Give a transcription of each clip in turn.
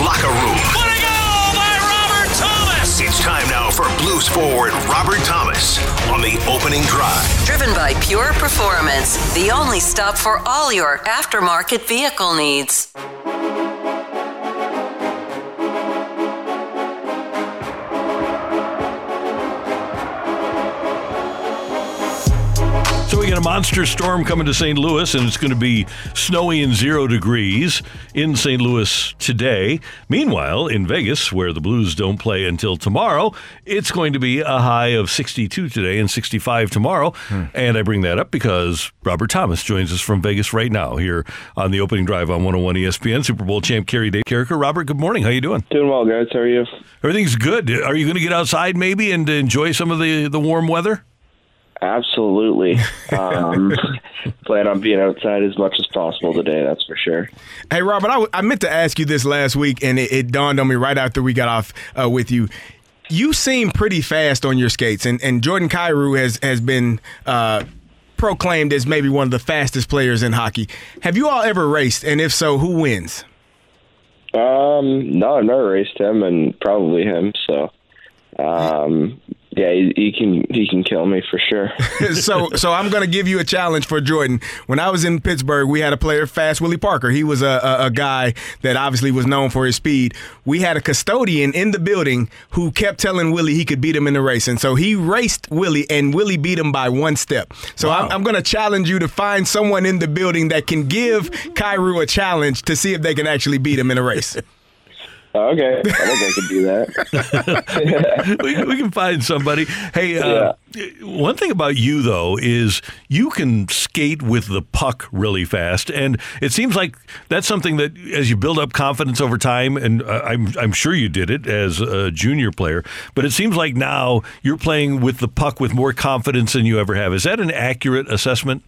Locker room. What a goal by Robert Thomas! It's time now for Blues forward Robert Thomas on the opening drive. Driven by Pure Performance, the only stop for all your aftermarket vehicle needs. We got a monster storm coming to St. Louis, and it's going to be snowy and zero degrees in St. Louis today. Meanwhile, in Vegas, where the Blues don't play until tomorrow, it's going to be a high of 62 today and 65 tomorrow. Hmm. And I bring that up because Robert Thomas joins us from Vegas right now here on the opening drive on 101 ESPN. Super Bowl champ Kerry Dave Karraker. Robert, good morning. How you doing? Doing well, guys. How are you? Everything's good. Are you going to get outside maybe and enjoy some of the, the warm weather? Absolutely. Um, plan on being outside as much as possible today. That's for sure. Hey, Robert, I, w- I meant to ask you this last week, and it, it dawned on me right after we got off uh, with you. You seem pretty fast on your skates, and, and Jordan Kyrou has has been uh, proclaimed as maybe one of the fastest players in hockey. Have you all ever raced, and if so, who wins? Um, no, I've never raced him, and probably him. So, um, yeah, he, he can he can kill me for sure. so, so I'm going to give you a challenge for Jordan. When I was in Pittsburgh, we had a player, Fast Willie Parker. He was a, a, a guy that obviously was known for his speed. We had a custodian in the building who kept telling Willie he could beat him in the race, and so he raced Willie, and Willie beat him by one step. So I'm, I'm going to challenge you to find someone in the building that can give Kyrou a challenge to see if they can actually beat him in a race. okay, I think I could do that. we, we can find somebody. Hey, uh, one thing about you though is you can skate with the puck really fast, and it seems like that's something that as you build up confidence over time, and uh, I'm I'm sure you did it as a junior player, but it seems like now you're playing with the puck with more confidence than you ever have. Is that an accurate assessment?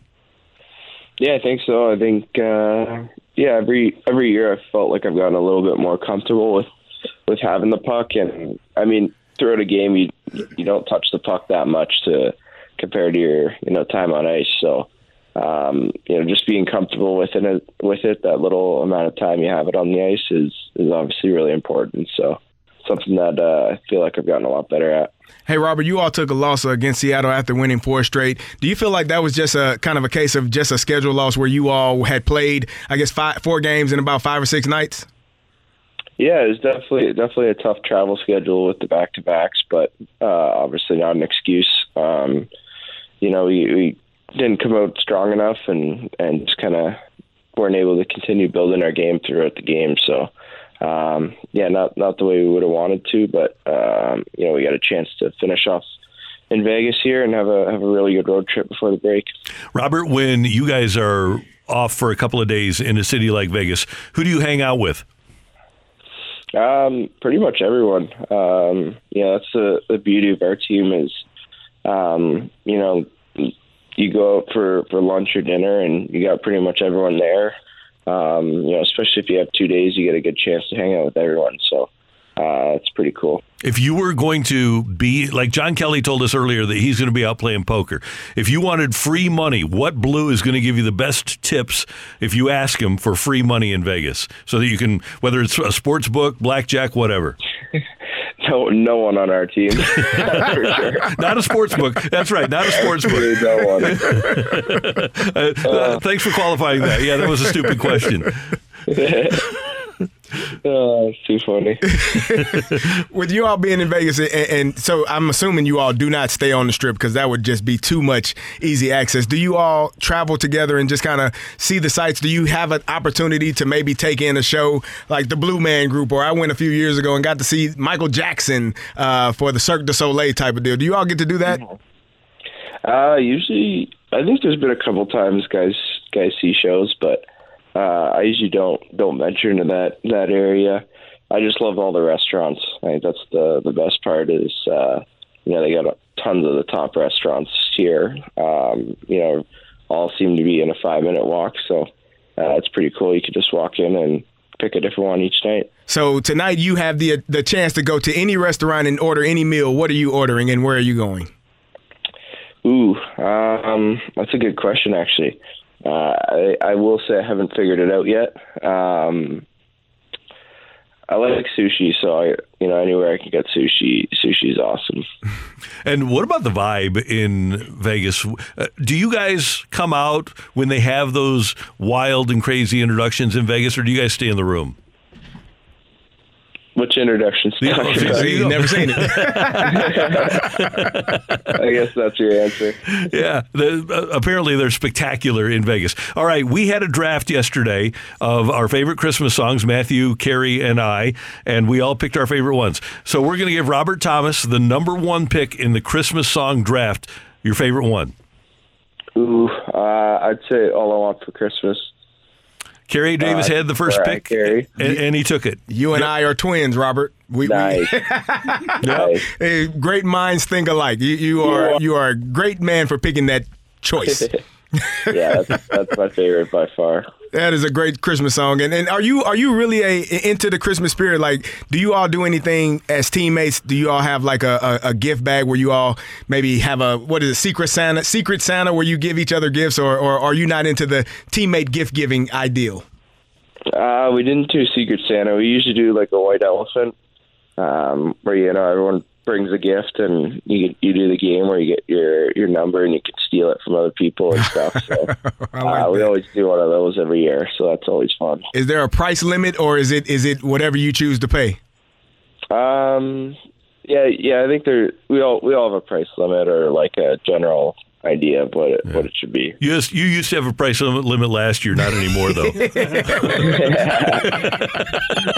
Yeah, I think so. I think uh, yeah, every every year I felt like I've gotten a little bit more comfortable with with having the puck, and I mean throughout a game you you don't touch the puck that much to compared to your you know time on ice. So um, you know just being comfortable with it with it that little amount of time you have it on the ice is is obviously really important. So something that uh, I feel like I've gotten a lot better at. Hey, Robert, you all took a loss against Seattle after winning four straight. Do you feel like that was just a kind of a case of just a schedule loss where you all had played, I guess, five, four games in about five or six nights? Yeah, it was definitely definitely a tough travel schedule with the back to backs, but uh, obviously not an excuse. Um, you know, we, we didn't come out strong enough, and and just kind of weren't able to continue building our game throughout the game. So um, yeah, not not the way we would have wanted to, but um, you know we got a chance to finish off in Vegas here and have a have a really good road trip before the break. Robert, when you guys are off for a couple of days in a city like Vegas, who do you hang out with? Um, pretty much everyone. Um, yeah, that's the the beauty of our team is, um, you know, you go out for for lunch or dinner and you got pretty much everyone there. Um, you know, especially if you have two days, you get a good chance to hang out with everyone. So uh, it's pretty cool. If you were going to be like John Kelly told us earlier that he's going to be out playing poker. If you wanted free money, what blue is going to give you the best tips if you ask him for free money in Vegas, so that you can whether it's a sports book, blackjack, whatever. No, no one on our team. Sure. Not a sports book. That's right. Not a sports book. No one. Uh, uh, thanks for qualifying that. Yeah, that was a stupid question. Oh, it's too funny. With you all being in Vegas, and, and so I'm assuming you all do not stay on the strip because that would just be too much easy access. Do you all travel together and just kind of see the sights? Do you have an opportunity to maybe take in a show like the Blue Man Group, or I went a few years ago and got to see Michael Jackson uh, for the Cirque du Soleil type of deal? Do you all get to do that? Uh, usually, I think there's been a couple times guys guys see shows, but uh, I usually don't don't venture into that that area. I just love all the restaurants. I think that's the the best part is uh, you know they got tons of the top restaurants here. Um, you know, all seem to be in a five minute walk, so uh, it's pretty cool. You could just walk in and pick a different one each night. So tonight you have the the chance to go to any restaurant and order any meal. What are you ordering and where are you going? Ooh, um, that's a good question, actually. Uh, I, I will say I haven't figured it out yet. Um, I like sushi, so I, you know, anywhere I can get sushi, sushi is awesome. And what about the vibe in Vegas? Uh, do you guys come out when they have those wild and crazy introductions in Vegas, or do you guys stay in the room? Which introductions? Yeah, talking about? so you- never seen it. I guess that's your answer. Yeah, the, uh, apparently they're spectacular in Vegas. All right, we had a draft yesterday of our favorite Christmas songs, Matthew, Carrie, and I, and we all picked our favorite ones. So we're going to give Robert Thomas the number one pick in the Christmas song draft. Your favorite one, Ooh, uh, I'd say all I want for Christmas. Carrie Davis Uh, had the first Mariah pick, and, and he took it. You and I are twins, Robert. We, we- Nice. nice. Hey, great minds think alike. You, you are you are a great man for picking that choice. Yeah, that's, that's my favorite by far. That is a great Christmas song. And and are you are you really a into the Christmas spirit? Like, do you all do anything as teammates? Do you all have like a, a, a gift bag where you all maybe have a what is it, Secret Santa, Secret Santa, where you give each other gifts, or or are you not into the teammate gift giving ideal? Uh, we didn't do Secret Santa. We usually do like a white elephant, um, where you know everyone brings a gift and you you do the game where you get your your number and you can steal it from other people and stuff. So uh, we always do one of those every year, so that's always fun. Is there a price limit, or is it is it whatever you choose to pay? Um, yeah, yeah, I think there we all we all have a price limit or like a general idea of what it what it should be. You used, you used to have a price limit, limit last year, not anymore though.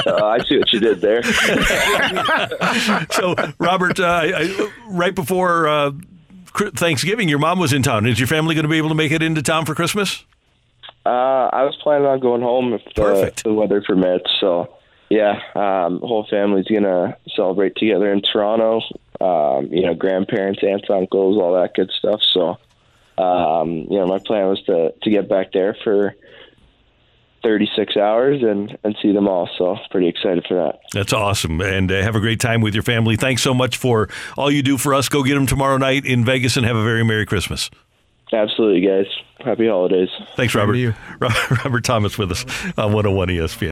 Uh, I see what you did there. so, Robert, uh, I, I, right before uh, Thanksgiving, your mom was in town. Is your family going to be able to make it into town for Christmas? Uh, I was planning on going home if the, the weather permits. So, yeah, um, whole family's gonna celebrate together in Toronto. Um, you know, grandparents, aunts, uncles, all that good stuff. So, um, you know, my plan was to to get back there for 36 hours and and see them all. So, pretty excited for that. That's awesome. And uh, have a great time with your family. Thanks so much for all you do for us. Go get them tomorrow night in Vegas and have a very Merry Christmas. Absolutely, guys. Happy holidays. Thanks, Robert. you. Robert Thomas with us on 101 ESPN.